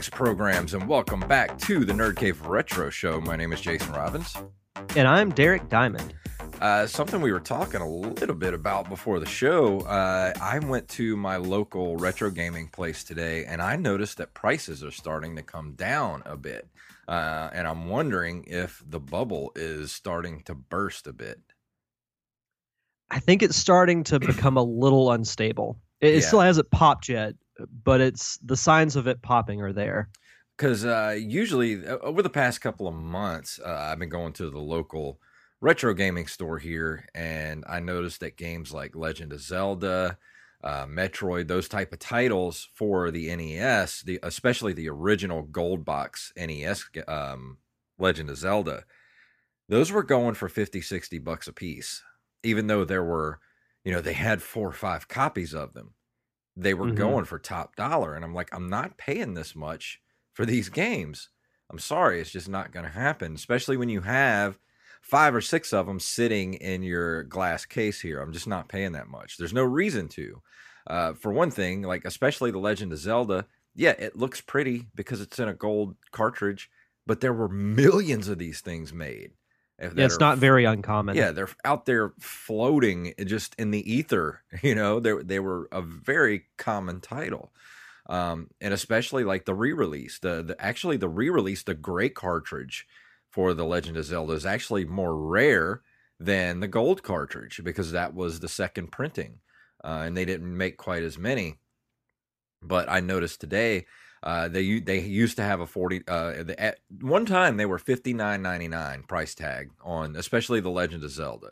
Greetings, programs, and welcome back to the Nerd Cave Retro Show. My name is Jason Robbins. And I'm Derek Diamond. Uh, something we were talking a little bit about before the show. Uh, I went to my local retro gaming place today, and I noticed that prices are starting to come down a bit. Uh, and I'm wondering if the bubble is starting to burst a bit. I think it's starting to become a little unstable. It, it still hasn't popped yet, but it's the signs of it popping are there. Because uh, usually, uh, over the past couple of months, uh, I've been going to the local retro gaming store here, and I noticed that games like Legend of Zelda, uh, Metroid, those type of titles for the NES, the especially the original gold box NES um, Legend of Zelda, those were going for 50, 60 bucks a piece, even though there were, you know, they had four or five copies of them. They were Mhm. going for top dollar, and I'm like, I'm not paying this much for these games. I'm sorry, it's just not going to happen, especially when you have five or six of them sitting in your glass case here. I'm just not paying that much. There's no reason to. Uh, for one thing, like especially the Legend of Zelda, yeah, it looks pretty because it's in a gold cartridge, but there were millions of these things made. Yeah, it's not very uncommon. yeah, they're out there floating just in the ether. You know, they they were a very common title, um, and especially like the re-release. The, the actually the re-release, the gray cartridge for the Legend of Zelda is actually more rare than the gold cartridge because that was the second printing, uh, and they didn't make quite as many. But I noticed today uh, they they used to have a forty. Uh, the, at one time they were fifty nine ninety nine price tag on, especially the Legend of Zelda.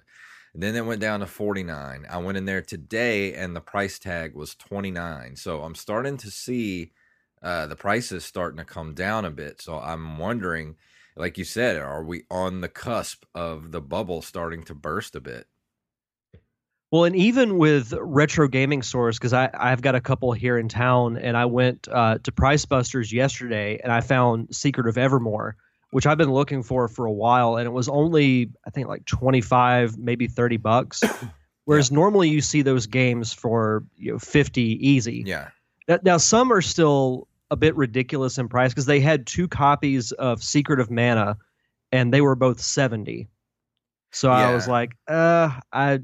And then it went down to forty nine. I went in there today, and the price tag was twenty nine. So I'm starting to see uh, the prices starting to come down a bit. So I'm wondering, like you said, are we on the cusp of the bubble starting to burst a bit? Well, and even with retro gaming stores, because I I've got a couple here in town, and I went uh, to Price Busters yesterday, and I found Secret of Evermore, which I've been looking for for a while, and it was only I think like twenty five, maybe thirty bucks. Whereas normally you see those games for you know fifty easy. Yeah. Now, now some are still a bit ridiculous in price because they had two copies of Secret of Mana, and they were both seventy. So I was like, uh, I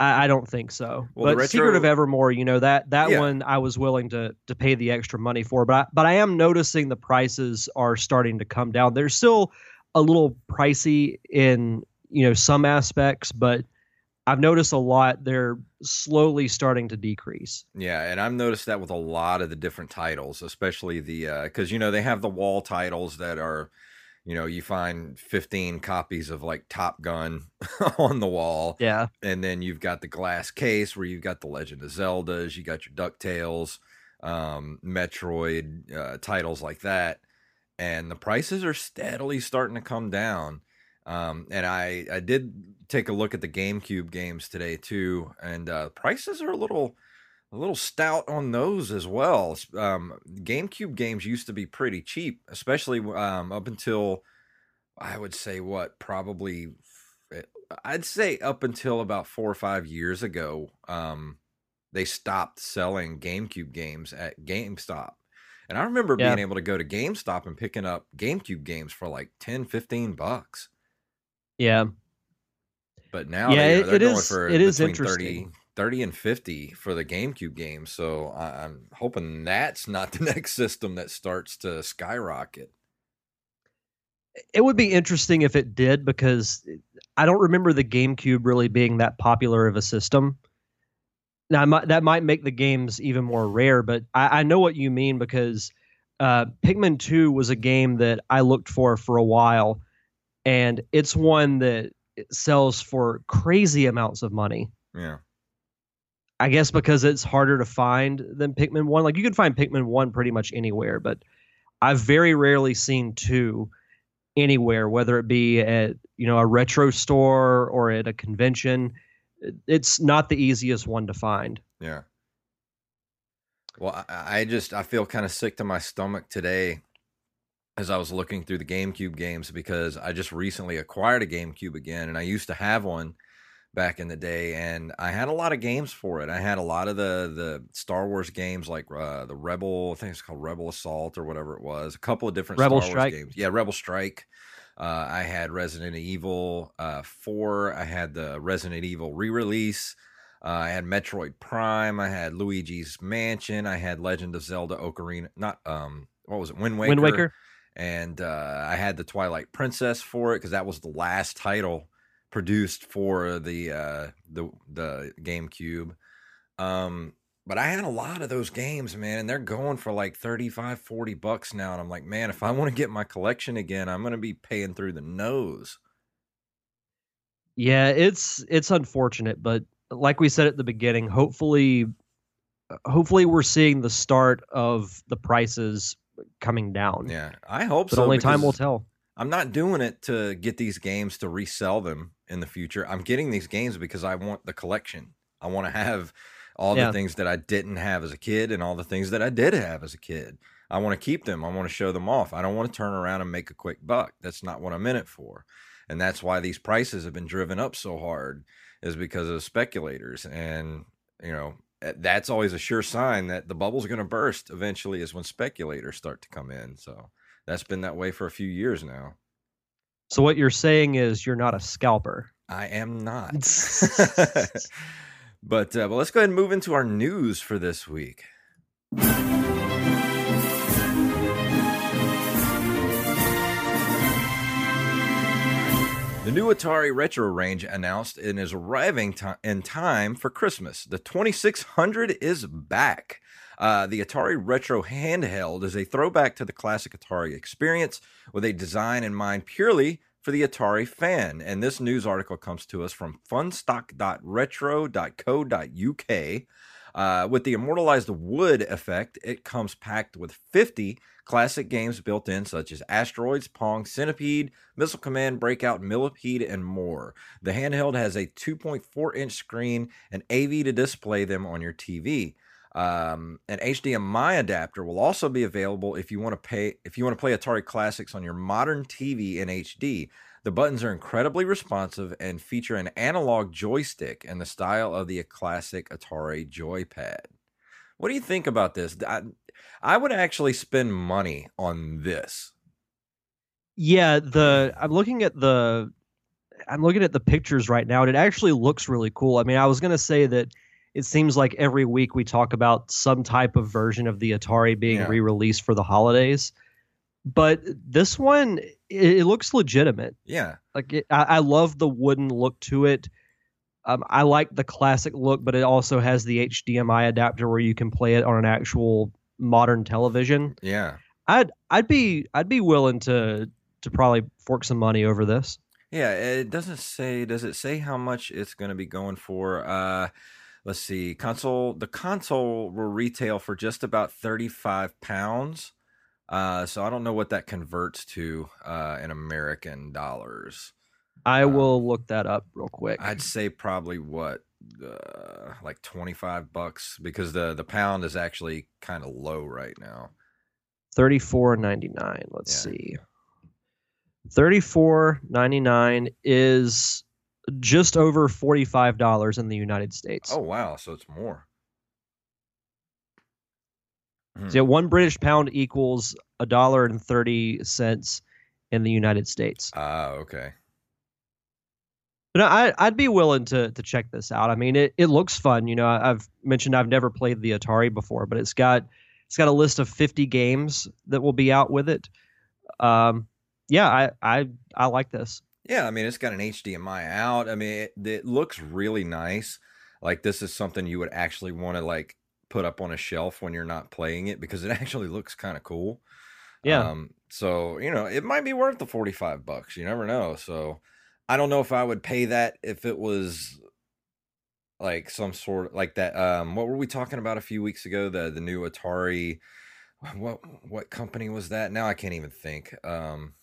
I, I don't think so. Well, the but Secret of Evermore, you know that that Yeah. one I was willing to to pay the extra money for, but I, but I am noticing the prices are starting to come down. They're still a little pricey in you know some aspects, but I've noticed a lot they're slowly starting to decrease. Yeah, and I've noticed that with a lot of the different titles, especially the uh, because you know they have the wall titles that are, you know, you find fifteen copies of like Top Gun on the wall, Yeah, and then you've got the glass case where you've got the Legend of Zeldas, you got your Ducktales, um, Metroid uh, titles like that, and the prices are steadily starting to come down. Um, and I I did take a look at the GameCube games today too, and uh, prices are a little a little stout on those as well. Um, GameCube games used to be pretty cheap, especially um, up until I would say what probably eh, I'd say up until about four or five years ago, um, they stopped selling GameCube games at GameStop. And I remember Yeah. being able to go to GameStop and picking up GameCube games for like 10, 15 bucks. yeah. But now Yeah, they, it- they're it going is- for it is interesting. 30, 30 and 50 for the GameCube games. So I'm hoping that's not the next system that starts to skyrocket. It would be interesting if it did because I don't remember the GameCube really being that popular of a system. Now that might make the games even more rare, but I, I know what you mean because uh, Pikmin Two was a game that I looked for for a while, and it's one that sells for crazy amounts of money. Yeah. I guess because it's harder to find than Pikmin 1. Like you can find Pikmin 1 pretty much anywhere, but I've very rarely seen 2 anywhere, whether it be at, you know, a retro store or at a convention. It's not the easiest one to find. Yeah. Well, I, I just I feel kind of sick to my stomach today as I was looking through the GameCube games because I just recently acquired a GameCube again, and I used to have one back in the day, and I had a lot of games for it. I had a lot of the the Star Wars games, like uh, the Rebel, I think it's called Rebel Assault or whatever it was. A couple of different Rebel Star Strike. Wars games. Yeah, Rebel Strike. Uh, I had Resident Evil uh, 4. I had the Resident Evil re release. Uh, I had Metroid Prime. I had Luigi's Mansion. I had Legend of Zelda Ocarina. Not, um, what was it? Wind Waker. Wind Waker? And uh, I had the Twilight Princess for it because that was the last title produced for the uh, the the GameCube. Um, but I had a lot of those games, man, and they're going for like 35, 40 bucks now. And I'm like, man, if I want to get my collection again, I'm going to be paying through the nose. Yeah, it's it's unfortunate, but like we said at the beginning, hopefully hopefully we're seeing the start of the prices coming down. Yeah, I hope But so. only time will tell. I'm not doing it to get these games to resell them in the future. I'm getting these games because I want the collection. I want to have all Yeah. the things that I didn't have as a kid and all the things that I did have as a kid. I want to keep them. I want to show them off. I don't want to turn around and make a quick buck. That's not what I'm in it for. And that's why these prices have been driven up so hard is because of speculators and you know that's always a sure sign that the bubble's going to burst eventually is when speculators start to come in. So that's been that way for a few years now. So what you're saying is you're not a scalper. I am not. but uh, but let's go ahead and move into our news for this week. The new Atari Retro range announced and is arriving in time for Christmas. The 2600 is back. Uh, the Atari Retro handheld is a throwback to the classic Atari experience with a design in mind purely for the Atari fan. And this news article comes to us from funstock.retro.co.uk. Uh, with the immortalized wood effect, it comes packed with 50 classic games built in, such as Asteroids, Pong, Centipede, Missile Command, Breakout, Millipede, and more. The handheld has a 2.4 inch screen and AV to display them on your TV. Um, an HDMI adapter will also be available if you want to pay if you want to play Atari Classics on your modern TV in HD. The buttons are incredibly responsive and feature an analog joystick in the style of the classic Atari joypad. What do you think about this? I, I would actually spend money on this. Yeah, the I'm looking at the I'm looking at the pictures right now, and it actually looks really cool. I mean, I was gonna say that it seems like every week we talk about some type of version of the Atari being Yeah. re-released for the holidays, but this one it, it looks legitimate. Yeah. Like it, I, I love the wooden look to it. Um, I like the classic look, but it also has the HDMI adapter where you can play it on an actual modern television. Yeah. I'd I'd be I'd be willing to to probably fork some money over this. Yeah, it doesn't say. Does it say how much it's going to be going for? Uh, let's see. Console. The console will retail for just about thirty-five pounds. Uh, so I don't know what that converts to uh, in American dollars. I Um, will look that up real quick. I'd say probably what, uh, like twenty-five bucks, because the the pound is actually kind of low right now. Thirty four ninety nine. Let's Yeah. see. Thirty four ninety nine is just over forty five dollars in the United States. Oh wow, so it's more. Hmm. So one British pound equals a dollar and thirty cents in the United States. Ah, okay. But I, I'd be willing to to check this out. I mean, it, it looks fun. You know, I've mentioned I've never played the Atari before, but it's got it's got a list of 50 games that will be out with it. Um, yeah, I I I like this. Yeah, I mean, it's got an HDMI out. I mean, it, it looks really nice. Like this is something you would actually want to like put up on a shelf when you're not playing it because it actually looks kind of cool. Yeah. Um, so you know, it might be worth the forty five bucks. You never know. So I don't know if I would pay that if it was like some sort like that. Um, what were we talking about a few weeks ago? The the new Atari. What what company was that? Now I can't even think. Um,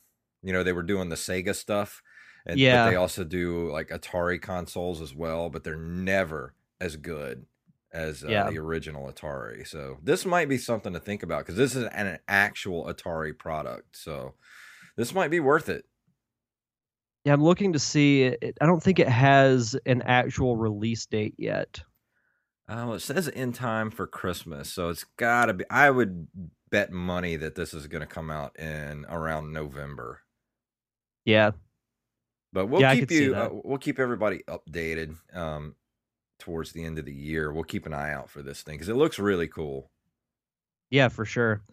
you know, they were doing the Sega stuff. And Yeah. but they also do like Atari consoles as well, but they're never as good as uh, Yeah. the original Atari. So this might be something to think about because this is an, an actual Atari product. So this might be worth it. Yeah, I'm looking to see. It, I don't think it has an actual release date yet. Uh, well, it says in time for Christmas, so it's got to be. I would bet money that this is going to come out in around November. Yeah, But we'll Yeah, keep you. Uh, we'll keep everybody updated um, towards the end of the year. We'll keep an eye out for this thing because it looks really cool. Yeah, for sure.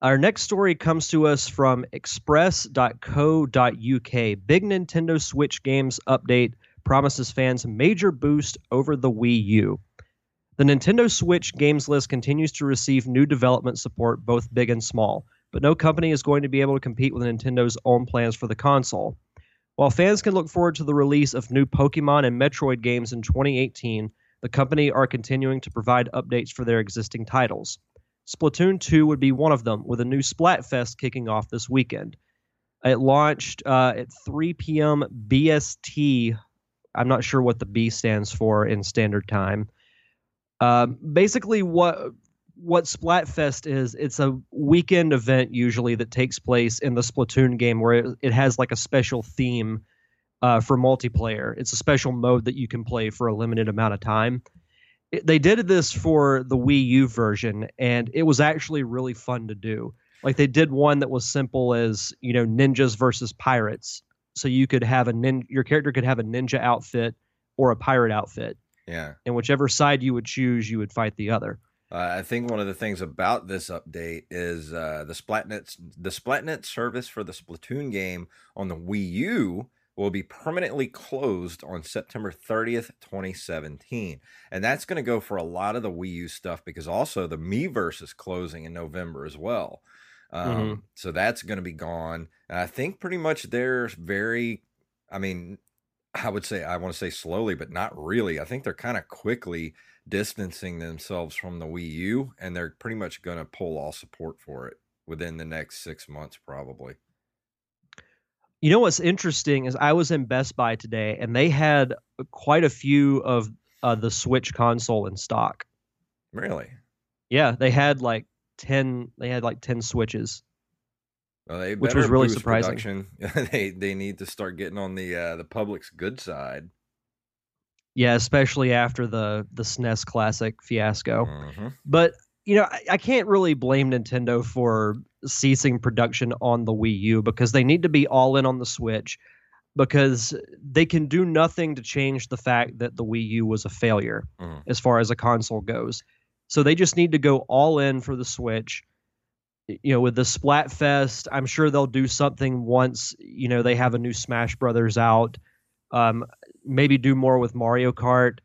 Our next story comes to us from express.co.uk. Big Nintendo Switch games update promises fans major boost over the Wii U. The Nintendo Switch games list continues to receive new development support, both big and small, but no company is going to be able to compete with Nintendo's own plans for the console. While fans can look forward to the release of new Pokemon and Metroid games in 2018, the company are continuing to provide updates for their existing titles. Splatoon 2 would be one of them, with a new Splatfest kicking off this weekend. It launched uh, at 3 p.m. BST. I'm not sure what the B stands for in standard time. Um, basically, what what Splatfest is, it's a weekend event usually that takes place in the Splatoon game where it, it has like a special theme uh, for multiplayer. It's a special mode that you can play for a limited amount of time. It, they did this for the Wii U version, and it was actually really fun to do. Like they did one that was simple as you know ninjas versus pirates, so you could have a nin- your character could have a ninja outfit or a pirate outfit, Yeah. and whichever side you would choose, you would fight the other. Uh, I think one of the things about this update is uh, the Splatnet the Splatnet service for the Splatoon game on the Wii U will be permanently closed on September 30th, 2017. And that's going to go for a lot of the Wii U stuff because also the Miiverse is closing in November as well. Um, Mhm. So that's going to be gone. And I think pretty much they're very, I mean, I would say, I want to say slowly, but not really. I think they're kind of quickly distancing themselves from the Wii U, and they're pretty much going to pull all support for it within the next six months, probably. You know what's interesting is I was in Best Buy today, and they had quite a few of uh, the Switch console in stock. Really? Yeah, they had like ten. They had like ten Switches. Well, Which was really surprising. They they need to start getting on the uh, the public's good side. Yeah, especially after the the SNES Classic fiasco. Mhm. But you know, I, I can't really blame Nintendo for ceasing production on the Wii U because they need to be all in on the Switch. because they can do nothing to change the fact that the Wii U was a failure Mhm. as far as a console goes. So they just need to go all in for the Switch. You know, with the Splatfest, I'm sure they'll do something once, you know, they have a new Smash Brothers out. Um, maybe do more with Mario Kart.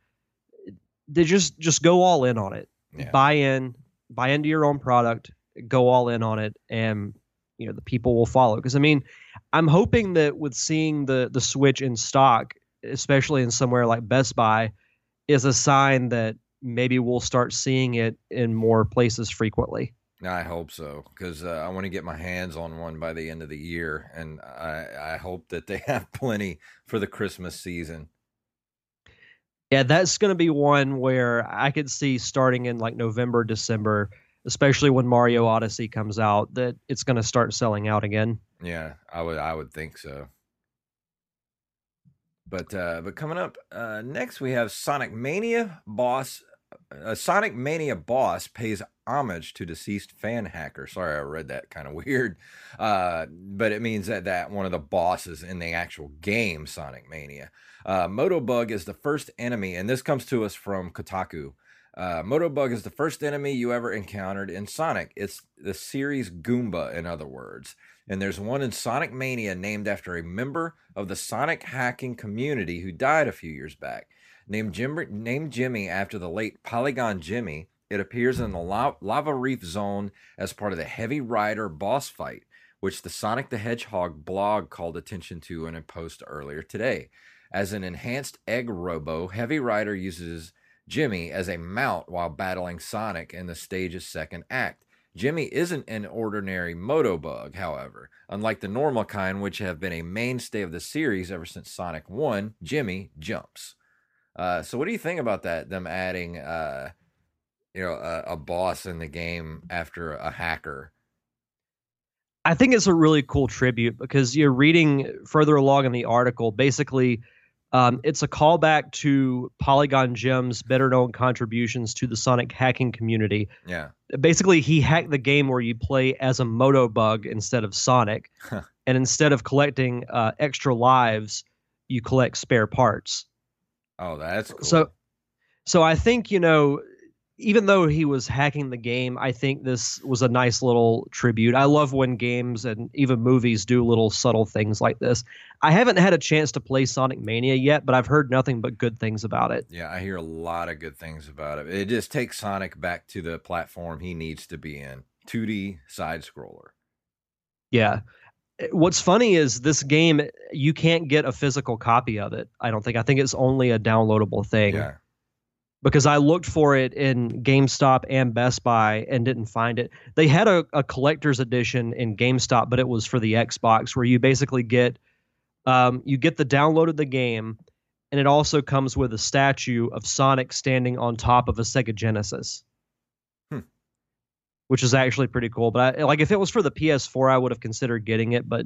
They just just go all in on it. Yeah. Buy in, buy into your own product, go all in on it, and you know the people will follow. Because I mean, I'm hoping that with seeing the the Switch in stock, especially in somewhere like Best Buy, is a sign that maybe we'll start seeing it in more places frequently. I hope so because uh, I want to get my hands on one by the end of the year, and I, I hope that they have plenty for the Christmas season. Yeah, that's going to be one where I could see starting in like November, December, especially when Mario Odyssey comes out, that it's going to start selling out again. Yeah, I would I would think so. But uh, but coming up uh, next, we have Sonic Mania boss. Uh, Sonic Mania boss pays homage to deceased fan hacker. Sorry, I read that kind of weird, uh, but it means that that one of the bosses in the actual game Sonic Mania. Uh, Motobug is the first enemy, and this comes to us from Kotaku. Uh, Motobug is the first enemy you ever encountered in Sonic. It's the series Goomba, in other words. And there's one in Sonic Mania named after a member of the Sonic hacking community who died a few years back. Named, Jim, named Jimmy after the late Polygon Jimmy, it appears in the La- Lava Reef Zone as part of the Heavy Rider boss fight, which the Sonic the Hedgehog blog called attention to in a post earlier today. As an enhanced egg robo, Heavy Rider uses Jimmy as a mount while battling Sonic in the stage's second act. Jimmy isn't an ordinary moto bug, however. Unlike the normal kind, which have been a mainstay of the series ever since Sonic 1, Jimmy jumps. Uh, so, what do you think about that? Them adding, uh, you know, a, a boss in the game after a hacker. I think it's a really cool tribute because you're reading further along in the article. Basically, um, it's a callback to Polygon Jim's better known contributions to the Sonic hacking community. Yeah. Basically, he hacked the game where you play as a Moto Bug instead of Sonic. and instead of collecting uh, extra lives, you collect spare parts. Oh, that's cool. So, so I think you know, even though he was hacking the game, I think this was a nice little tribute. I love when games and even movies do little subtle things like this. I haven't had a chance to play Sonic Mania yet, but I've heard nothing but good things about it. Yeah, I hear a lot of good things about it. It just takes Sonic back to the platform he needs to be in 2D side scroller. Yeah. What's funny is this game, you can't get a physical copy of it. I don't think. I think it's only a downloadable thing. Yeah. because I looked for it in GameStop and Best Buy and didn't find it. They had a, a collector's edition in GameStop, but it was for the Xbox, where you basically get um, you get the download of the game, and it also comes with a statue of Sonic standing on top of a Sega Genesis. Which is actually pretty cool. But I, like, if it was for the PS4, I would have considered getting it, but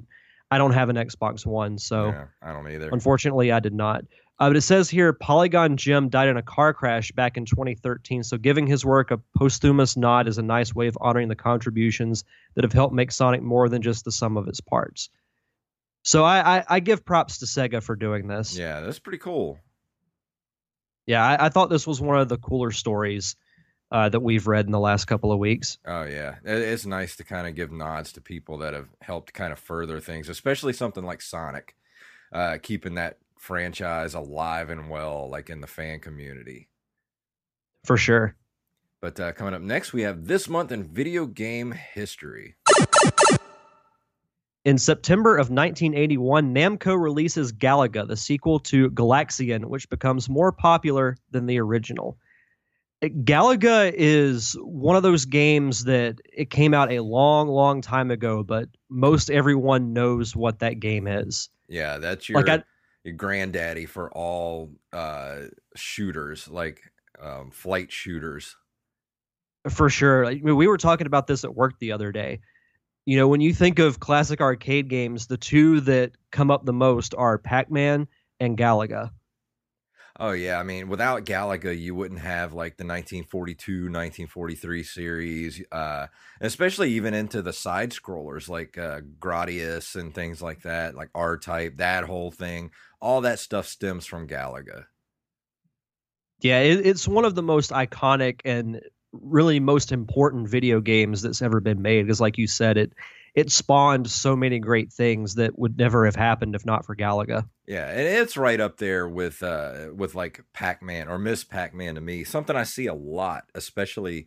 I don't have an Xbox One, so. yeah, I don't either. Unfortunately, I did not. Uh, but it says here Polygon Jim died in a car crash back in 2013. So giving his work a posthumous nod is a nice way of honoring the contributions that have helped make Sonic more than just the sum of its parts. So I, I, I give props to Sega for doing this. Yeah, that's pretty cool. Yeah, I, I thought this was one of the cooler stories uh, that we've read in the last couple of weeks. Oh yeah, it's nice to kind of give nods to people that have helped kind of further things, especially something like Sonic, uh, keeping that franchise alive and well, like in the fan community. For sure. But uh, coming up next, we have this month in video game history. In September of 1981, Namco releases Galaga, the sequel to Galaxian, which becomes more popular than the original. Galaga is one of those games that it came out a long, long time ago, but most everyone knows what that game is. Yeah, that's your Like I- your granddaddy for all uh, shooters, like um, flight shooters. For sure. I mean, we were talking about this at work the other day. You know, when you think of classic arcade games, the two that come up the most are Pac Man and Galaga. Oh yeah, I mean, without Galaga, you wouldn't have like the 1942, 1943 series, uh, especially even into the side scrollers like uh, Gradius and things like that, like R Type. That whole thing, all that stuff stems from Galaga. Yeah, it, it's one of the most iconic and really most important video games that's ever been made. Because, like you said, it it spawned so many great things that would never have happened if not for Galaga. Yeah, and it's right up there with uh with like Pac-Man or Miss Pac-Man to me. Something I see a lot, especially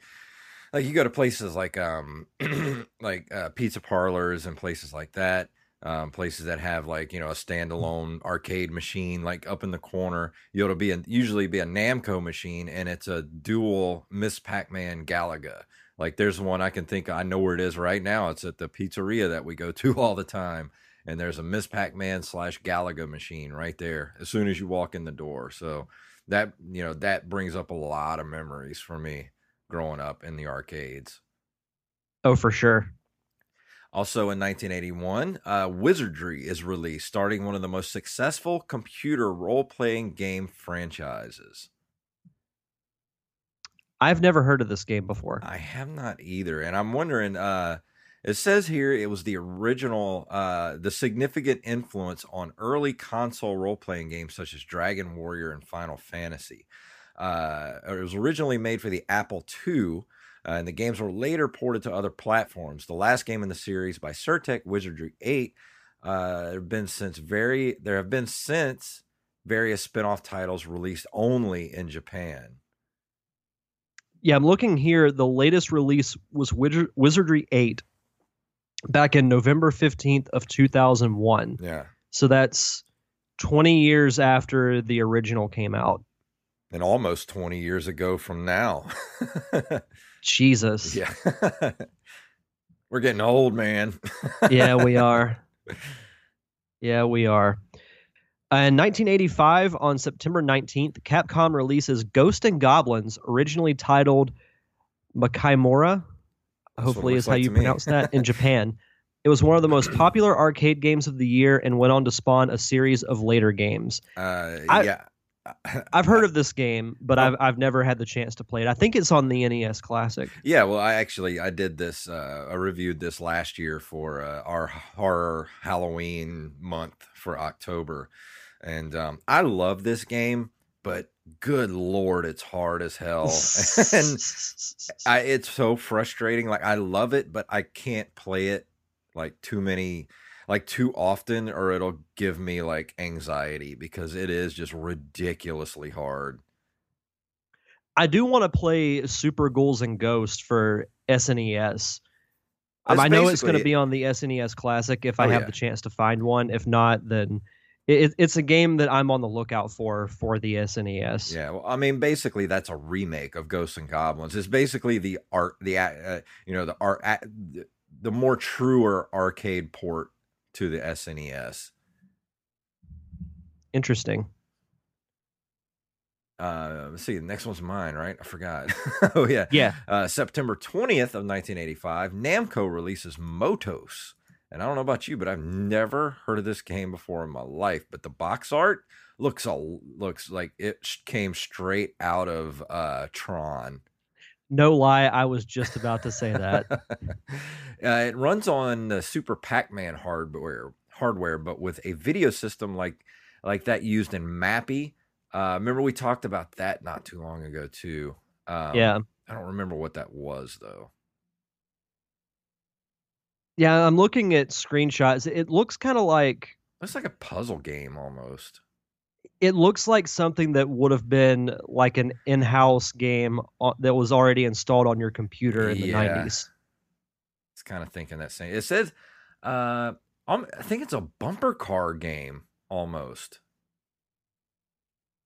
like you go to places like um like uh, pizza parlors and places like that um, places that have like you know a standalone arcade machine like up in the corner it'll be a, usually be a namco machine and it's a dual miss pac-man galaga like there's one i can think i know where it is right now it's at the pizzeria that we go to all the time and there's a miss pac-man slash galaga machine right there as soon as you walk in the door so that you know that brings up a lot of memories for me growing up in the arcades Oh, for sure. Also in 1981, uh, Wizardry is released, starting one of the most successful computer role playing game franchises. I've never heard of this game before. I have not either. And I'm wondering, uh, it says here it was the original, uh, the significant influence on early console role playing games such as Dragon Warrior and Final Fantasy. Uh, it was originally made for the Apple II uh, and the games were later ported to other platforms. The last game in the series by Sir-Tech Wizardry 8 uh, there have been since very there have been since various spin-off titles released only in Japan. Yeah, I'm looking here. The latest release was Wizard- Wizardry 8 back in November 15th of 2001. Yeah. So that's 20 years after the original came out. And almost 20 years ago from now. Jesus. Yeah. We're getting old, man. yeah, we are. Yeah, we are. Uh, in 1985, on September 19th, Capcom releases Ghost and Goblins, originally titled Makaimura. Hopefully, is how like you pronounce that in Japan. It was one of the most popular arcade games of the year and went on to spawn a series of later games. Uh, I- yeah. I've heard of this game, but I've I've never had the chance to play it. I think it's on the NES Classic. Yeah, well, I actually I did this. Uh, I reviewed this last year for uh, our horror Halloween month for October, and um, I love this game. But good lord, it's hard as hell, and I, it's so frustrating. Like I love it, but I can't play it like too many, like too often, or it'll give me like anxiety because it is just ridiculously hard. I do want to play Super Ghouls and Ghosts for SNES. Um, I know it's going to be on the SNES Classic if I Oh, have yeah. the chance to find one. If not, then it, it's a game that I'm on the lookout for for the SNES. Yeah, well, I mean, basically, that's a remake of Ghosts and Goblins. It's basically the art, the uh, you know, the art, uh, the, more truer arcade port to the SNES. Interesting. Uh, let's see, the next one's mine, right? I forgot. oh yeah, Yeah. Uh, September twentieth of nineteen eighty-five, Namco releases Motos, and I don't know about you, but I've never heard of this game before in my life. But the box art looks a looks like it came straight out of uh, Tron. No lie, I was just about to say that. uh, it runs on the Super Pac-Man hardware, hardware, but with a video system like like that used in Mappy. Uh, remember we talked about that not too long ago too. Um, yeah. I don't remember what that was though. Yeah, I'm looking at screenshots. It looks kind of like Looks like a puzzle game almost. it looks like something that would have been like an in-house game that was already installed on your computer in the Yeah. 90s. It's kind of thinking that same. It says, uh, um, I think it's a bumper car game almost.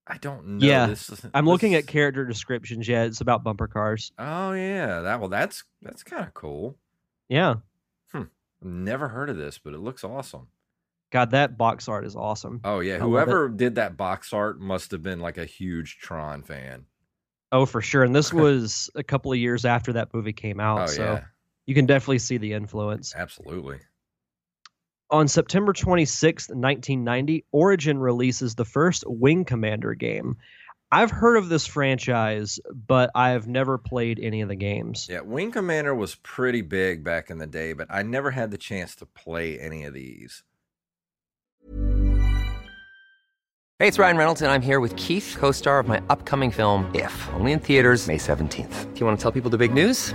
I don't know. Yeah, this is- I'm looking at character descriptions. Yeah, it's about bumper cars. Oh yeah, that well, that's that's kind of cool. Yeah. Never heard of this, but it looks awesome. God, that box art is awesome. Oh yeah, I whoever did that box art must have been like a huge Tron fan. Oh, for sure. And this was a couple of years after that movie came out. Oh so yeah, you can definitely see the influence. absolutely. On September 26th, 1990, Origin releases the first Wing Commander game. I've heard of this franchise, but I have never played any of the games. Yeah, Wing Commander was pretty big back in the day, but I never had the chance to play any of these. Hey, it's Ryan Reynolds, and I'm here with Keith, co star of my upcoming film, If, only in theaters, May 17th. Do you want to tell people the big news?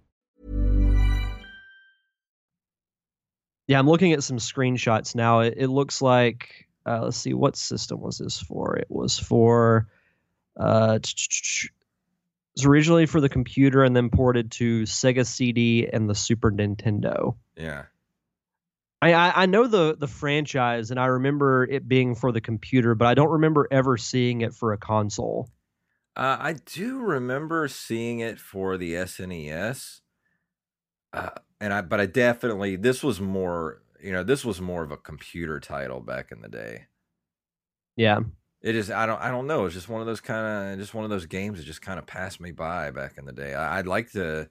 Yeah, I'm looking at some screenshots now. It, it looks like, uh, let's see, what system was this for? It was for, uh, it was originally for the computer and then ported to Sega CD and the Super Nintendo. Yeah. I, I, I know the the franchise and I remember it being for the computer, but I don't remember ever seeing it for a console. Uh, I do remember seeing it for the SNES. Uh, and I, but I definitely, this was more, you know, this was more of a computer title back in the day. Yeah. It is, I don't, I don't know. It's just one of those kind of, just one of those games that just kind of passed me by back in the day. I, I'd like to,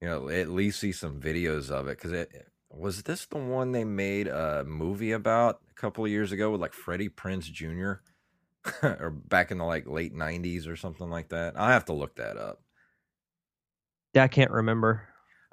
you know, at least see some videos of it because it was this the one they made a movie about a couple of years ago with like Freddie Prinze Jr. or back in the like late '90s or something like that. I have to look that up. Yeah, I can't remember.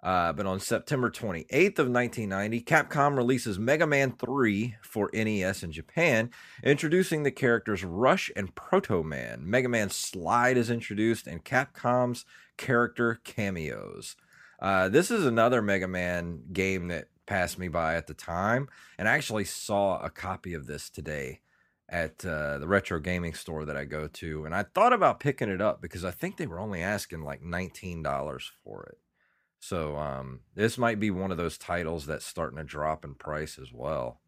Uh, but on September 28th of 1990, Capcom releases Mega Man 3 for NES in Japan, introducing the characters Rush and Proto Man. Mega Man Slide is introduced, and Capcom's character cameos. Uh, this is another Mega Man game that passed me by at the time, and I actually saw a copy of this today at uh, the retro gaming store that I go to, and I thought about picking it up because I think they were only asking like $19 for it. So um, this might be one of those titles that's starting to drop in price as well.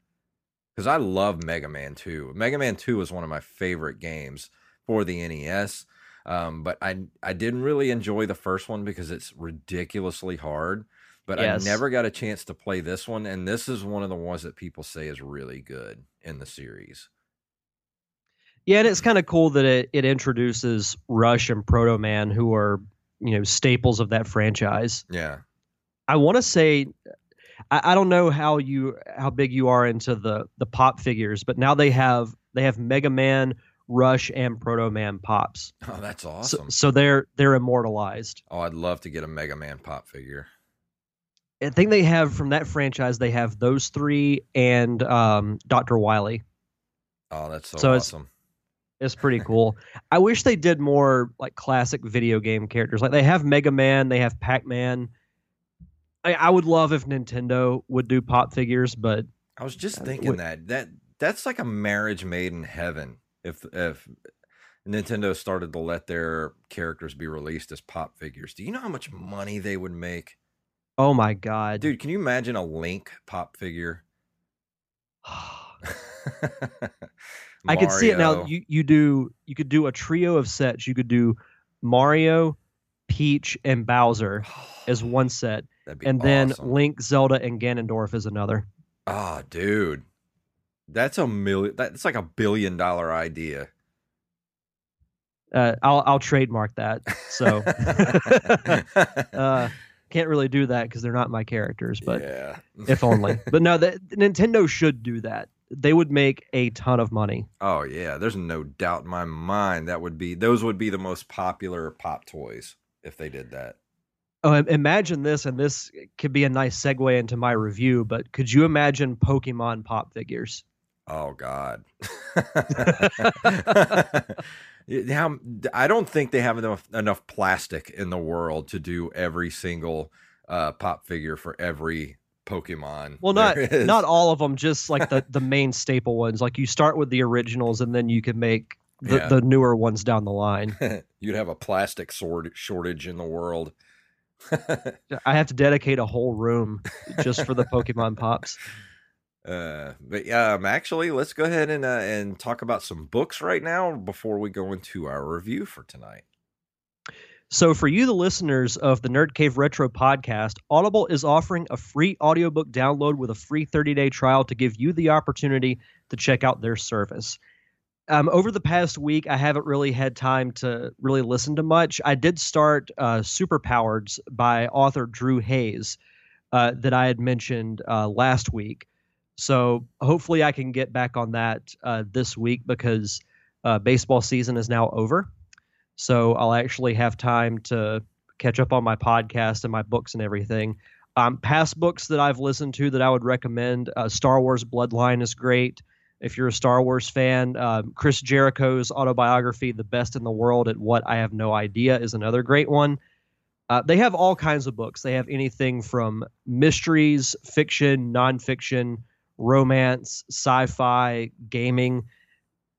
Because I love Mega Man 2. Mega Man 2 is one of my favorite games for the NES. Um, but I I didn't really enjoy the first one because it's ridiculously hard. But Yes. I never got a chance to play this one, and this is one of the ones that people say is really good in the series. Yeah, and it's kind of cool that it, it introduces Rush and Proto Man, who are you know staples of that franchise. Yeah. I want to say, I, I don't know how you how big you are into the the pop figures, but now they have they have Mega Man, Rush, and Proto Man pops. Oh, that's awesome. so they're they're immortalized. oh, I'd love to get a Mega Man pop figure. I think they have from that franchise they have those three and um, Doctor Wily. Oh, that's so, So awesome. It's pretty cool. I wish they did more like classic video game characters. Like they have Mega Man, they have Pac Man. I, I would love if Nintendo would do pop figures, but I was just thinking that that that's like a marriage made in heaven. If if Nintendo started to let their characters be released as pop figures, do you know how much money they would make? oh my god, Dude, can you imagine a Link pop figure? I could see it now. You you do you could do a trio of sets. You could do Mario, Peach, and Bowser as one set, That'd be and then. Link, Zelda, and Ganondorf as another. Oh, dude. That's a million that's like a billion dollar idea. Uh, I'll I'll trademark that. So uh, can't really do that because they're not my characters, but yeah. if only. But no, the, Nintendo should do that. They would make a ton of money. Oh yeah, there's no doubt in my mind that would be those would be the most popular pop toys if they did that. Oh, imagine this, and this could be a nice segue into my review. But could you imagine Pokemon pop figures? Oh God. How I don't think they have enough enough plastic in the world to do every single uh, pop figure for every Pokemon. Well, not not all of them, just like the the main staple ones. Like you start with the originals, and then you can make the, yeah. the newer ones down the line. You'd have a plastic sword shortage in the world. I have to dedicate a whole room just for the Pokemon pops. Uh, but um, actually, let's go ahead and uh, and talk about some books right now before we go into our review for tonight. So, for you, the listeners of the Nerd Cave Retro podcast, Audible is offering a free audiobook download with a free 30 day trial to give you the opportunity to check out their service. Um, over the past week, I haven't really had time to really listen to much. I did start uh, Super Powereds by author Drew Hayes uh, that I had mentioned uh, last week. So hopefully I can get back on that uh, this week because uh, baseball season is now over. So I'll actually have time to catch up on my podcast and my books and everything. Um, past books that I've listened to that I would recommend uh, Star Wars Bloodline is great. If you're a Star Wars fan, um, Chris Jericho's autobiography, The Best in the World at What I Have No Idea, is another great one. Uh, they have all kinds of books. They have anything from mysteries, fiction, nonfiction, romance, sci fi, gaming.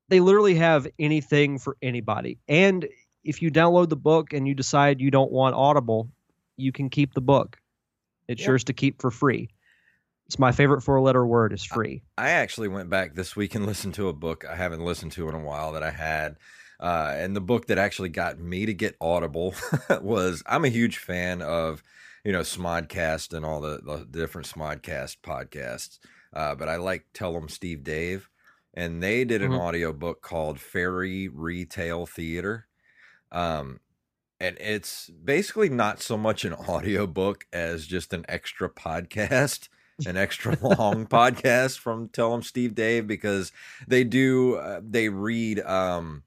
They literally have anything for anybody. And if you download the book and you decide you don't want Audible, you can keep the book. It's yep. yours to keep for free. It's my favorite four letter word is free. I actually went back this week and listened to a book I haven't listened to in a while that I had. Uh, and the book that actually got me to get Audible was I'm a huge fan of, you know, Smodcast and all the, the different Smodcast podcasts. Uh, but I like Tell 'em Steve Dave, and they did an mm-hmm. audio book called Fairy Retail Theater. Um, and it's basically not so much an audiobook as just an extra podcast an extra long podcast from tell them Steve Dave because they do uh, they read um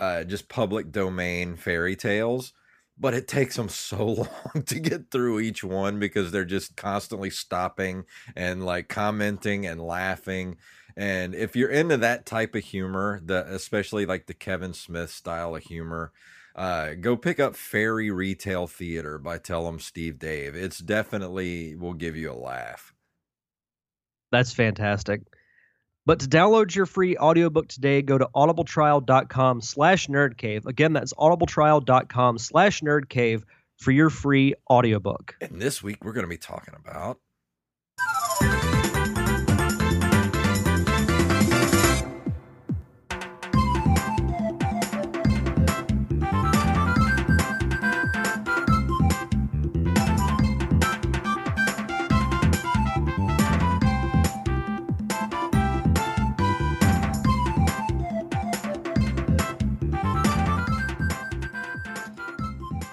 uh just public domain fairy tales but it takes them so long to get through each one because they're just constantly stopping and like commenting and laughing and if you're into that type of humor the especially like the kevin smith style of humor uh, go pick up fairy retail theater by tell 'em steve dave it's definitely will give you a laugh that's fantastic but to download your free audiobook today, go to audibletrial.com slash nerdcave. Again, that's audibletrial.com slash nerdcave for your free audiobook. And this week we're going to be talking about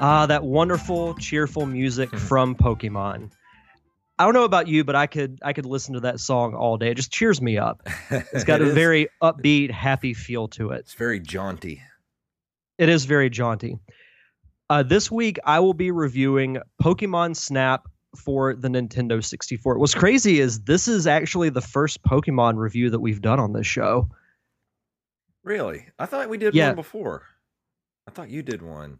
Ah, that wonderful, cheerful music hmm. from Pokemon. I don't know about you, but I could I could listen to that song all day. It just cheers me up. It's got it a is. very upbeat, happy feel to it. It's very jaunty. It is very jaunty. Uh, this week, I will be reviewing Pokemon Snap for the Nintendo 64. What's crazy is this is actually the first Pokemon review that we've done on this show. Really? I thought we did yeah. one before. I thought you did one.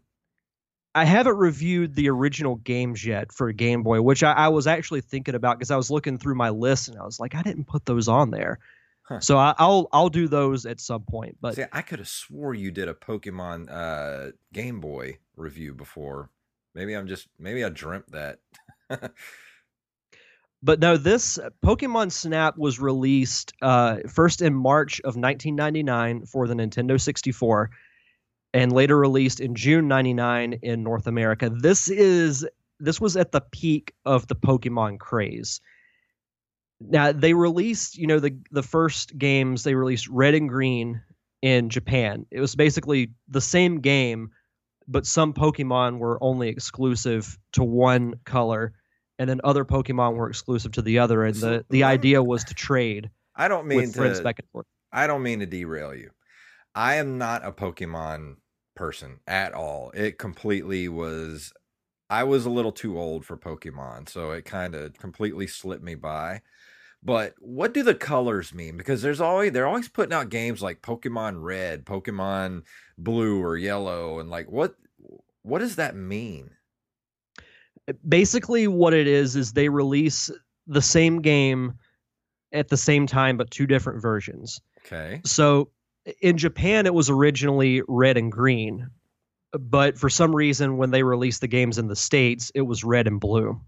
I haven't reviewed the original games yet for Game Boy, which I, I was actually thinking about because I was looking through my list and I was like, I didn't put those on there. Huh. So I, will I'll do those at some point. But See, I could have swore you did a Pokemon uh, Game Boy review before. Maybe I'm just maybe I dreamt that. but no, this Pokemon Snap was released uh, first in March of 1999 for the Nintendo 64 and later released in June 99 in North America. This is this was at the peak of the Pokemon craze. Now they released, you know, the the first games they released Red and Green in Japan. It was basically the same game, but some Pokemon were only exclusive to one color, and then other Pokemon were exclusive to the other. And the the idea was to trade. I don't mean to. I don't mean to derail you. I am not a Pokemon person at all. It completely was I was a little too old for Pokemon, so it kind of completely slipped me by. But what do the colors mean? Because there's always they're always putting out games like Pokemon Red, Pokemon Blue or Yellow, and like what what does that mean? Uh, basically, what it is is they release the same game at the same time, but two different versions. Okay. So in Japan, it was originally red and green, but for some reason, when they released the games in the States, it was red and blue.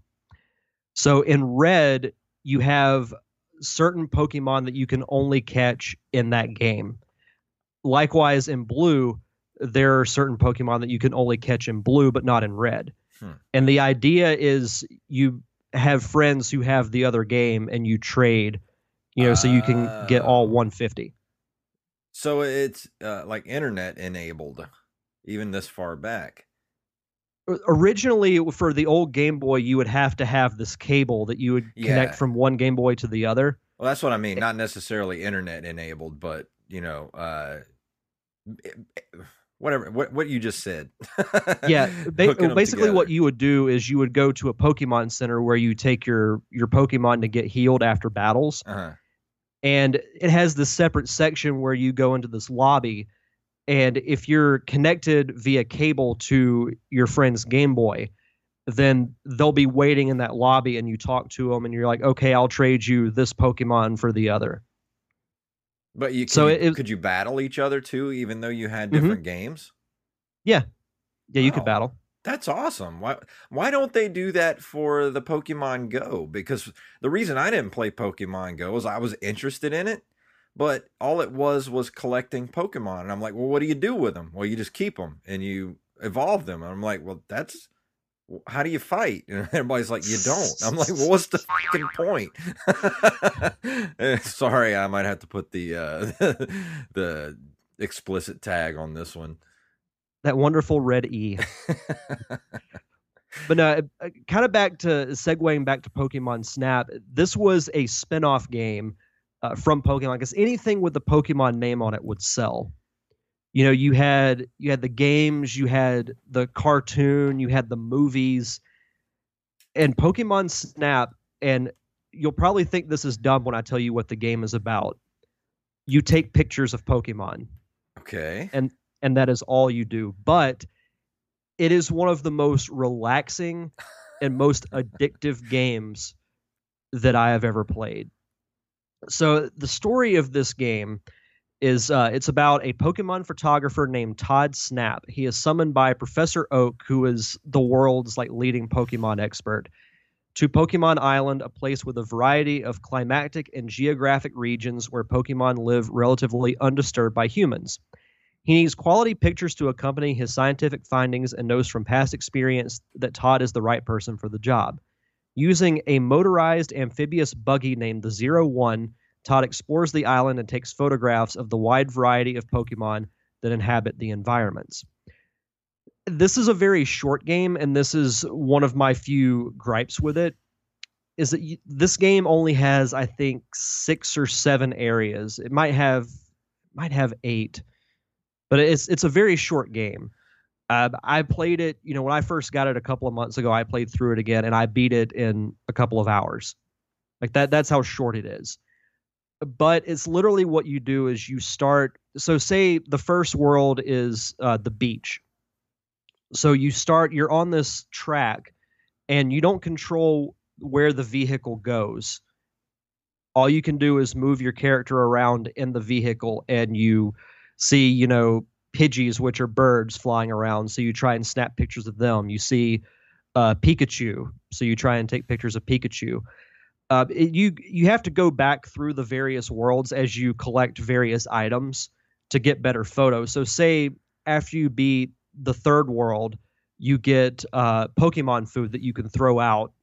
So in red, you have certain Pokemon that you can only catch in that game. Likewise, in blue, there are certain Pokemon that you can only catch in blue, but not in red. Hmm. And the idea is you have friends who have the other game and you trade, you know, uh, so you can get all 150. So it's uh, like internet enabled, even this far back originally for the old Game Boy, you would have to have this cable that you would connect yeah. from one Game Boy to the other. Well, that's what I mean. Not necessarily internet enabled, but you know, uh, whatever. What what you just said. yeah, ba- basically, what you would do is you would go to a Pokemon Center where you take your your Pokemon to get healed after battles, uh-huh. And it has this separate section where you go into this lobby and if you're connected via cable to your friend's Game Boy, then they'll be waiting in that lobby and you talk to them and you're like, okay, I'll trade you this Pokemon for the other. But you so you, it, could you battle each other too, even though you had mm-hmm. different mm-hmm. games? Yeah, yeah, you could battle. That's awesome. Why why don't they do that for the Pokemon Go? Because the reason I didn't play Pokemon Go is I was interested in it, but all it was was collecting Pokemon. And I'm like, well, what do you do with them? Well, you just keep them and you evolve them. And I'm like, well, that's how do you fight? And everybody's like, you don't. I'm like, well, what's the fucking point? Eh, sorry, I might have to put the uh, the explicit tag on this one. That wonderful red E. but uh, uh kind of back to segueing back to Pokemon Snap. This was a spin-off game uh, from Pokemon because anything with the Pokemon name on it would sell. You know, you had you had the games, you had the cartoon, you had the movies, and Pokemon Snap. And you'll probably think this is dumb when I tell you what the game is about. You take pictures of Pokemon. Okay. And and that is all you do. But it is one of the most relaxing and most addictive games that I have ever played. So the story of this game is uh, it's about a Pokemon photographer named Todd Snap. He is summoned by Professor Oak, who is the world's like leading Pokemon expert, to Pokemon Island, a place with a variety of climatic and geographic regions where Pokemon live relatively undisturbed by humans. He needs quality pictures to accompany his scientific findings and knows from past experience that Todd is the right person for the job. Using a motorized amphibious buggy named the Zero One, Todd explores the island and takes photographs of the wide variety of Pokemon that inhabit the environments. This is a very short game, and this is one of my few gripes with it. Is that this game only has, I think, six or seven areas. It might have, might have eight, but it's it's a very short game. Uh, I played it, you know, when I first got it a couple of months ago. I played through it again, and I beat it in a couple of hours. Like that. That's how short it is. But it's literally what you do is you start. So, say the first world is uh, the beach. So you start. You're on this track, and you don't control where the vehicle goes. All you can do is move your character around in the vehicle, and you see, you know, Pidgeys, which are birds flying around. So you try and snap pictures of them. You see uh, Pikachu, so you try and take pictures of Pikachu. Uh, it, you you have to go back through the various worlds as you collect various items to get better photos. So say after you beat the third world, you get uh, Pokemon food that you can throw out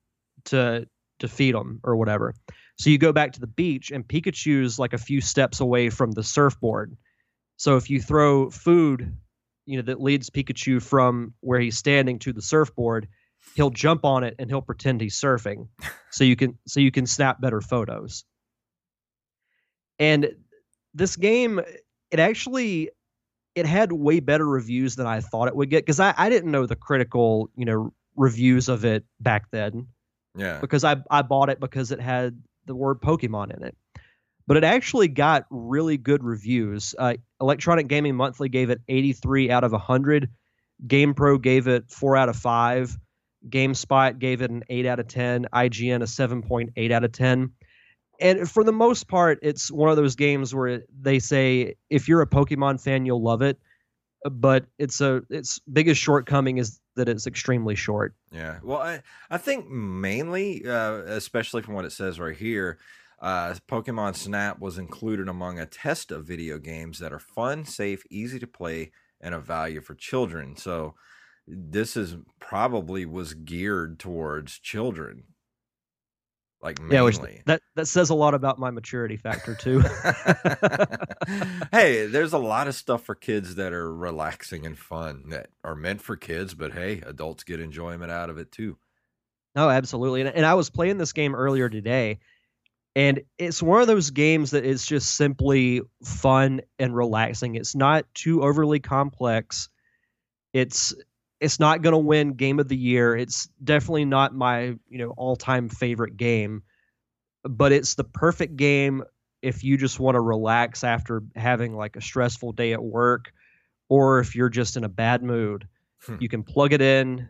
to to feed them or whatever. So you go back to the beach, and Pikachu's like a few steps away from the surfboard so if you throw food, you know, that leads Pikachu from where he's standing to the surfboard, he'll jump on it and he'll pretend he's surfing. so you can so you can snap better photos. And this game, it actually it had way better reviews than I thought it would get because I, I didn't know the critical, you know, reviews of it back then. Yeah. Because I I bought it because it had the word Pokemon in it. But it actually got really good reviews. Uh, Electronic Gaming Monthly gave it 83 out of 100. GamePro gave it 4 out of 5. GameSpot gave it an 8 out of 10. IGN a 7.8 out of 10. And for the most part, it's one of those games where they say if you're a Pokemon fan, you'll love it. But it's a its biggest shortcoming is that it's extremely short. Yeah. Well, I I think mainly, uh, especially from what it says right here, uh, Pokemon Snap was included among a test of video games that are fun, safe, easy to play, and of value for children. So this is probably was geared towards children. Like mainly. Yeah, which that that says a lot about my maturity factor too. hey, there's a lot of stuff for kids that are relaxing and fun that are meant for kids, but hey, adults get enjoyment out of it too. No, absolutely. And, and I was playing this game earlier today, and it's one of those games that is just simply fun and relaxing. It's not too overly complex. It's it's not going to win game of the year. It's definitely not my, you know, all-time favorite game, but it's the perfect game if you just want to relax after having like a stressful day at work or if you're just in a bad mood. Hmm. You can plug it in,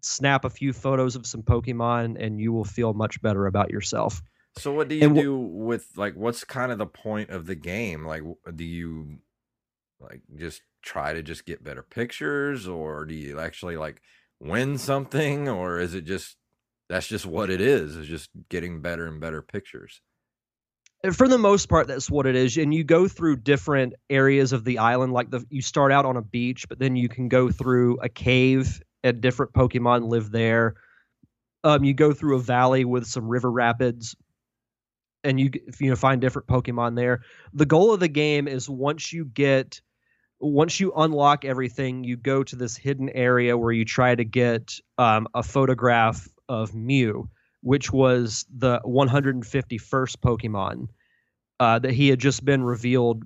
snap a few photos of some Pokemon and you will feel much better about yourself. So what do you do with like what's kind of the point of the game? Like do you like just try to just get better pictures or do you actually like win something or is it just that's just what it is is just getting better and better pictures? For the most part that's what it is and you go through different areas of the island like the you start out on a beach but then you can go through a cave and different pokemon live there. Um, you go through a valley with some river rapids and you you know find different pokemon there the goal of the game is once you get once you unlock everything, you go to this hidden area where you try to get um, a photograph of Mew, which was the 151st Pokemon uh, that he had just been revealed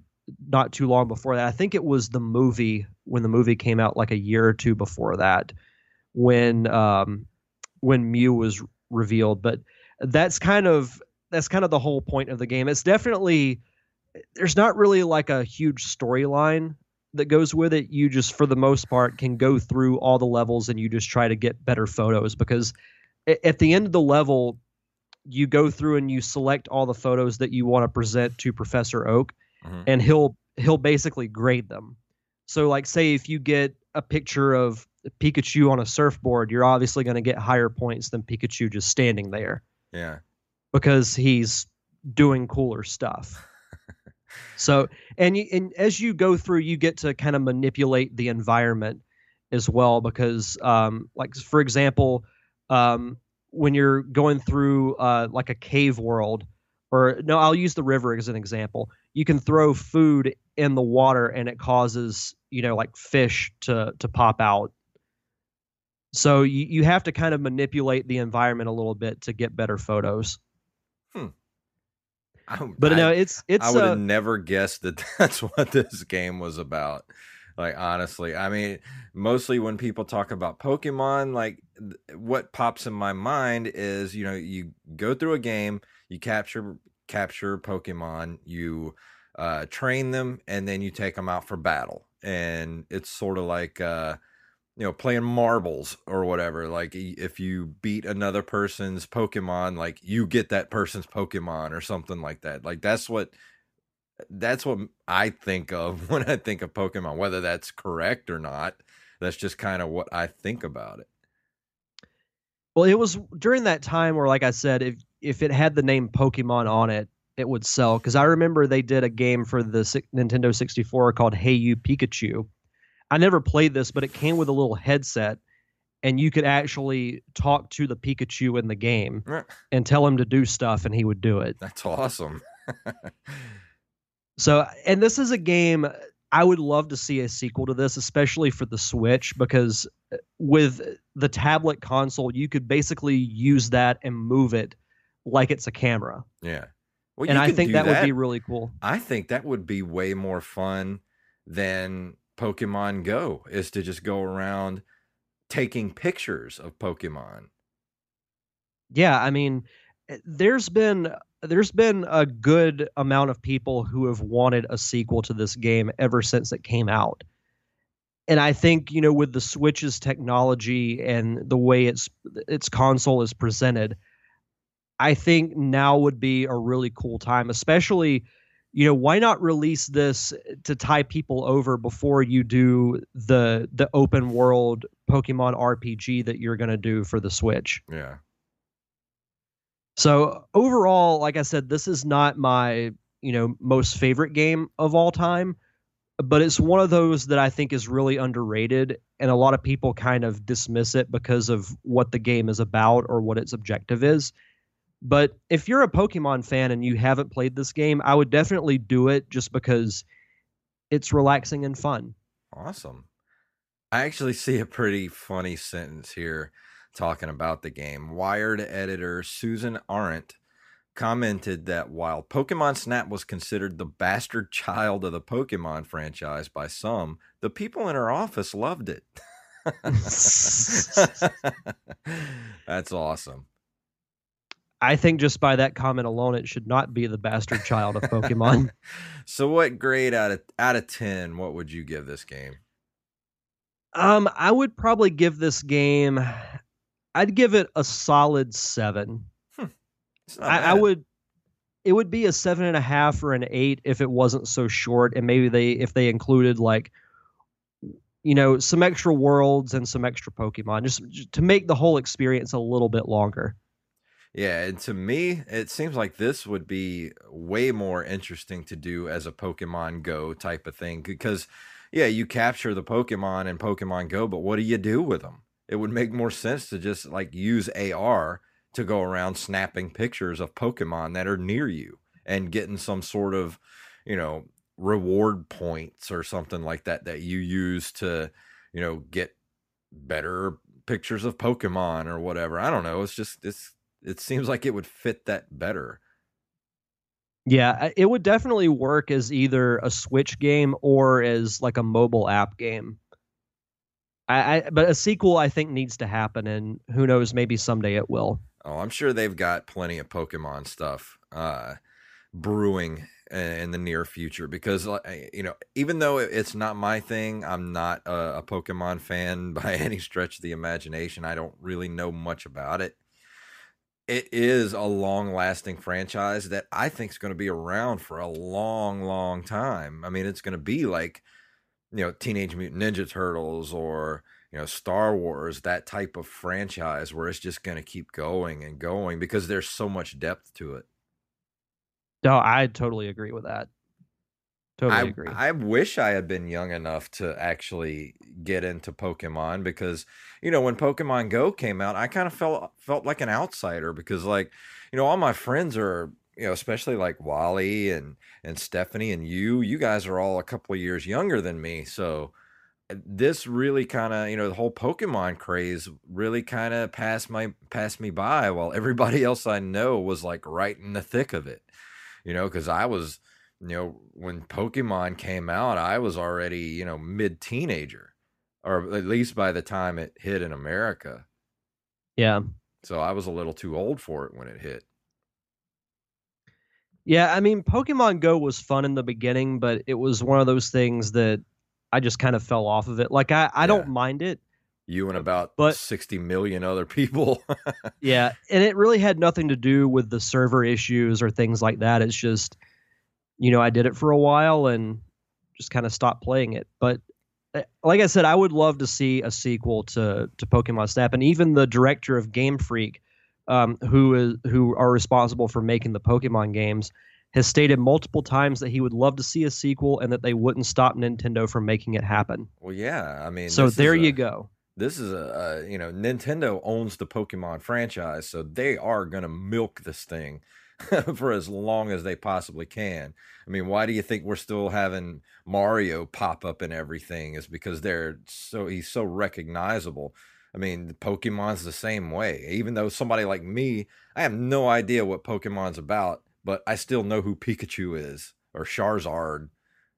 not too long before that. I think it was the movie when the movie came out, like a year or two before that, when um, when Mew was revealed. But that's kind of that's kind of the whole point of the game. It's definitely there's not really like a huge storyline that goes with it, you just for the most part can go through all the levels and you just try to get better photos because at the end of the level you go through and you select all the photos that you want to present to Professor Oak mm-hmm. and he'll he'll basically grade them. So like say if you get a picture of Pikachu on a surfboard, you're obviously going to get higher points than Pikachu just standing there. Yeah. Because he's doing cooler stuff. So, and you, and as you go through, you get to kind of manipulate the environment as well, because, um, like for example, um, when you're going through uh, like a cave world, or no, I'll use the river as an example. You can throw food in the water, and it causes you know like fish to to pop out. So you, you have to kind of manipulate the environment a little bit to get better photos. Hmm. I, but I, no, it's it's. I would have uh, never guessed that that's what this game was about. Like honestly, I mean, mostly when people talk about Pokemon, like what pops in my mind is you know you go through a game, you capture capture Pokemon, you uh, train them, and then you take them out for battle, and it's sort of like. Uh, you know playing marbles or whatever like if you beat another person's pokemon like you get that person's pokemon or something like that. Like that's what that's what i think of when i think of pokemon whether that's correct or not that's just kind of what i think about it. Well it was during that time where like i said if if it had the name pokemon on it it would sell because i remember they did a game for the nintendo 64 called hey you pikachu I never played this, but it came with a little headset, and you could actually talk to the Pikachu in the game and tell him to do stuff, and he would do it. That's awesome. so, and this is a game I would love to see a sequel to this, especially for the Switch, because uh, with the tablet console, you could basically use that and move it like it's a camera. Yeah. Well, and I think that, that would be really cool. I think that would be way more fun than Pokemon Go is to just go around taking pictures of Pokemon. Yeah, I mean, eh, there's been there's been a good amount of people who have wanted a sequel to this game ever since it came out. And I think, you know, with the Switch's technology and the way its its console is presented, I think now would be a really cool time, especially you know why not release this to tie people over before you do the the open world pokemon rpg that you're going to do for the switch Yeah. so overall like i said this is not my you know most favorite game of all time but it's one of those that i think is really underrated and a lot of people kind of dismiss it because of what the game is about or what its objective is but if you're a Pokemon fan and you haven't played this game, I would definitely do it just because it's relaxing and fun. Awesome. I actually see a pretty funny sentence here talking about the game. Wired editor Susan Arendt commented that while Pokemon Snap was considered the bastard child of the Pokemon franchise by some, the people in her office loved it. That's awesome. I think just by that comment alone, it should not be the bastard child of Pokemon. so, what grade out of out of ten? What would you give this game? um, I would probably give this game. I'd give it a solid seven. Not I, I would. It would be a seven and a half or an eight if it wasn't so short, and maybe they if they included like, you know, some extra worlds and some extra Pokemon, just, just to make the whole experience a little bit longer. Yeah, and to me, it seems like this would be way more interesting to do as a Pokemon Go type of thing because, yeah, you capture the Pokemon in Pokemon Go, but what do you do with them? It would make more sense to just like use AR to go around snapping pictures of Pokemon that are near you and getting some sort of, you know, reward points or something like that that you use to, you know, get better pictures of Pokemon or whatever. I don't know. It's just it's it seems like it would fit that better. Yeah, it would definitely work as either a Switch game or as like a mobile app game. I, I but a sequel I think needs to happen, and who knows, maybe someday it will. Oh, I'm sure they've got plenty of Pokemon stuff uh, brewing in the near future because, you know, even though it's not my thing, I'm not a, a Pokemon fan by any stretch of the imagination. I don't really know much about it. It is a long lasting franchise that I think is going to be around for a long, long time. I mean, it's going to be like, you know, Teenage Mutant Ninja Turtles or, you know, Star Wars, that type of franchise where it's just going to keep going and going because there's so much depth to it. No, I totally agree with that. Totally I, agree. I wish I had been young enough to actually get into Pokemon because, you know, when Pokemon Go came out, I kind of felt felt like an outsider because like, you know, all my friends are, you know, especially like Wally and and Stephanie and you, you guys are all a couple of years younger than me. So uh, this really kind of, you know, the whole Pokemon craze really kind of passed my passed me by while everybody else I know was like right in the thick of it. You know, cuz I was you know, when Pokemon came out, I was already, you know, mid teenager, or at least by the time it hit in America. yeah. So I was a little too old for it when it hit. Yeah, I mean, Pokemon Go was fun in the beginning, but it was one of those things that I just kind of fell off of it. Like I, I Yeah. don't mind it. You and uh, about But- 60 million other people. Yeah, and it really had nothing to do with the server issues or things like that. It's just, you know, I did it for a while and just kind of stopped playing it. But uh, like I said, I would love to see a sequel to to Pokemon Snap, and even the director of Game Freak, um, who is who are responsible for making the Pokemon games, has stated multiple times that he would love to see a sequel and that they wouldn't stop Nintendo from making it happen. well, yeah. I mean, so there you go. This is a, a, you know, Nintendo owns the Pokemon franchise, so they are going to milk this thing for as long as they possibly can. I mean, why do you think we're still having Mario pop up in everything? Is because they're so he's so recognizable. I mean, Pokemon's the same way. Even though somebody like me, I have no idea what Pokemon's about, but I still know who Pikachu is or Charizard.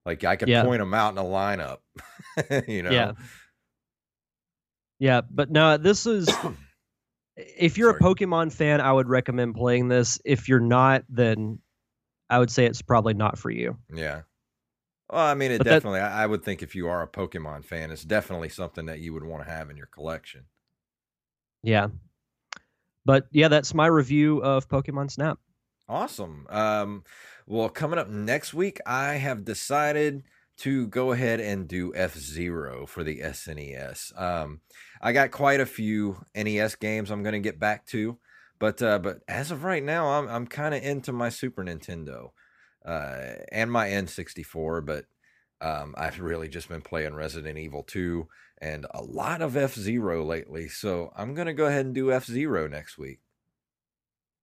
Like I can Yeah. point them out in a lineup. you know. Yeah. Yeah, but no, this is If you're Sorry. a Pokemon fan, I would recommend playing this. If you're not, then I would say it's probably not for you. Yeah. Well, I mean, it But definitely. I, I would think if you are a Pokemon fan, it's definitely something that you would want to have in your collection. Yeah. But yeah, that's my review of Pokemon Snap. Awesome. Um, well, coming up next week, I have decided to go ahead and do F Zero for the SNES. Um, I got quite a few NES games I'm going to get back to, but uh, but as of right now, I'm I'm kind of into my Super Nintendo uh, and my N64, but um, I've really just been playing Resident Evil 2 and a lot of F Zero lately. So I'm going to go ahead and do F Zero next week.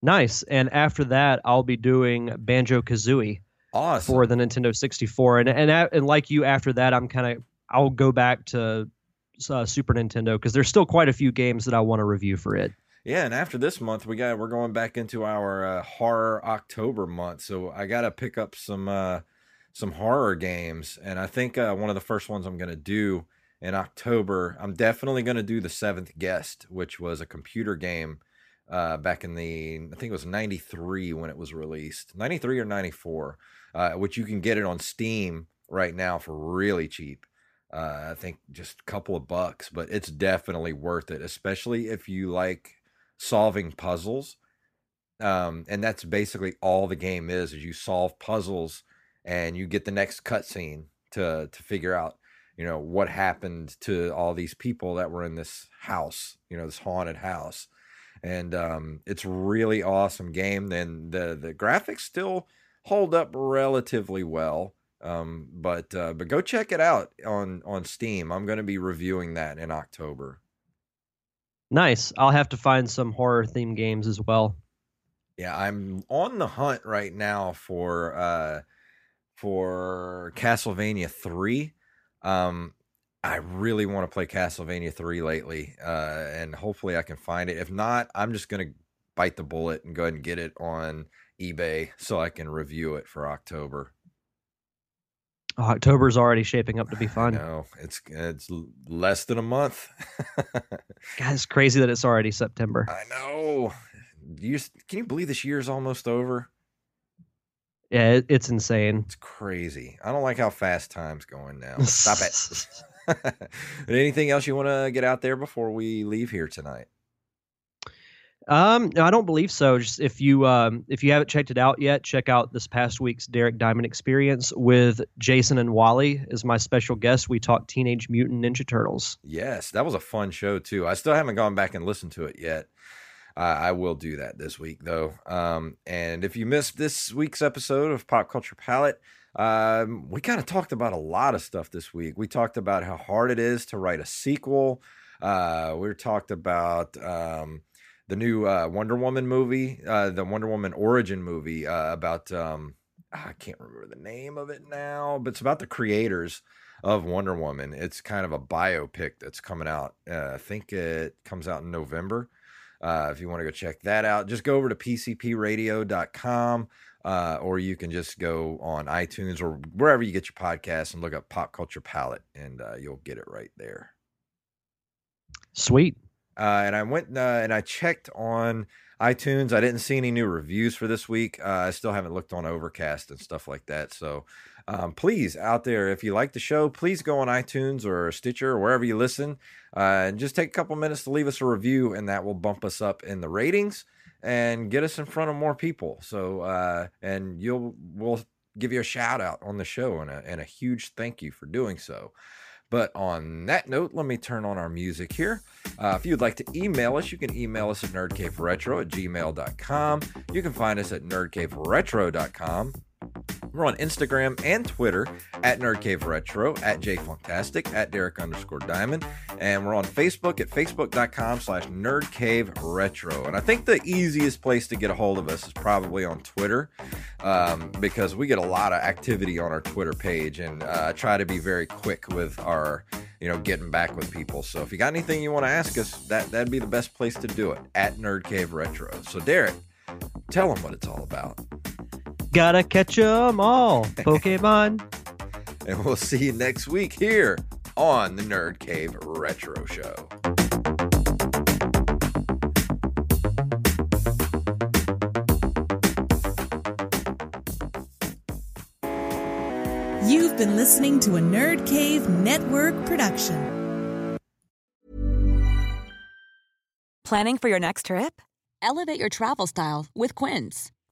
Nice. And after that, I'll be doing Banjo Kazooie Awesome. for the Nintendo 64. And and and like you, after that, I'm kind of I'll go back to uh, Super Nintendo because there's still quite a few games that I want to review for it. Yeah, and after this month, we got we're going back into our uh, horror October month. So I got to pick up some uh, some horror games, and I think uh, one of the first ones I'm going to do in October, I'm definitely going to do the Seventh Guest, which was a computer game uh, back in the I think it was '93 when it was released, '93 or '94, uh, which you can get it on Steam right now for really cheap. Uh, I think just a couple of bucks, but it's definitely worth it, especially if you like solving puzzles. Um, and that's basically all the game is: is you solve puzzles and you get the next cutscene to to figure out, you know, what happened to all these people that were in this house, you know, this haunted house. And um, it's really awesome game. Then the the graphics still hold up relatively well. Um, but uh, but go check it out on on Steam. I'm going to be reviewing that in October. Nice. I'll have to find some horror themed games as well. Yeah, I'm on the hunt right now for uh for Castlevania 3. Um I really want to play Castlevania 3 lately. Uh and hopefully I can find it. If not, I'm just going to bite the bullet and go ahead and get it on eBay so I can review it for October. Oh, October's already shaping up to be fun. No, it's it's less than a month. God, it's crazy that it's already September. I know. You can you believe this year's almost over? Yeah, it, it's insane. It's crazy. I don't like how fast time's going now. Stop it. Anything else you want to get out there before we leave here tonight? Um, no, I don't believe so. Just if you um if you haven't checked it out yet, check out this past week's Derek Diamond Experience with Jason and Wally as my special guest. We talked Teenage Mutant Ninja Turtles. Yes, that was a fun show too. I still haven't gone back and listened to it yet. Uh, I will do that this week though. Um, and if you missed this week's episode of Pop Culture Palette, um, we kind of talked about a lot of stuff this week. We talked about how hard it is to write a sequel. Uh, we talked about um, the new uh, Wonder Woman movie, uh, the Wonder Woman origin movie uh, about um, I can't remember the name of it now, but it's about the creators of Wonder Woman. It's kind of a biopic that's coming out. Uh, I think it comes out in November. Uh, if you want to go check that out, just go over to pcpradio.com uh, or you can just go on iTunes or wherever you get your podcasts and look up Pop Culture Palette and uh, you'll get it right there. Sweet. Uh, and I went uh, and I checked on iTunes. I didn't see any new reviews for this week. Uh, I still haven't looked on Overcast and stuff like that. So um, please, out there, if you like the show, please go on iTunes or Stitcher or wherever you listen uh, and just take a couple minutes to leave us a review, and that will bump us up in the ratings and get us in front of more people. So uh, and you'll we'll give you a shout out on the show and a, and a huge thank you for doing so. But on that note, let me turn on our music here. Uh, if you'd like to email us, you can email us at nerdcaveretro at gmail.com. You can find us at nerdcaveretro.com. We're on Instagram and Twitter at Nerd Cave nerdcaveretro, at jfunktastic, at Derek underscore diamond. And we're on Facebook at facebook.com slash Nerd Cave nerdcaveretro. And I think the easiest place to get a hold of us is probably on Twitter um, because we get a lot of activity on our Twitter page and uh, try to be very quick with our, you know, getting back with people. So if you got anything you want to ask us, that, that'd be the best place to do it at Nerd Cave Retro. So, Derek, tell them what it's all about. Gotta catch 'em all, Pokemon. and we'll see you next week here on the Nerd Cave Retro Show. You've been listening to a Nerd Cave Network production. Planning for your next trip? Elevate your travel style with Quince.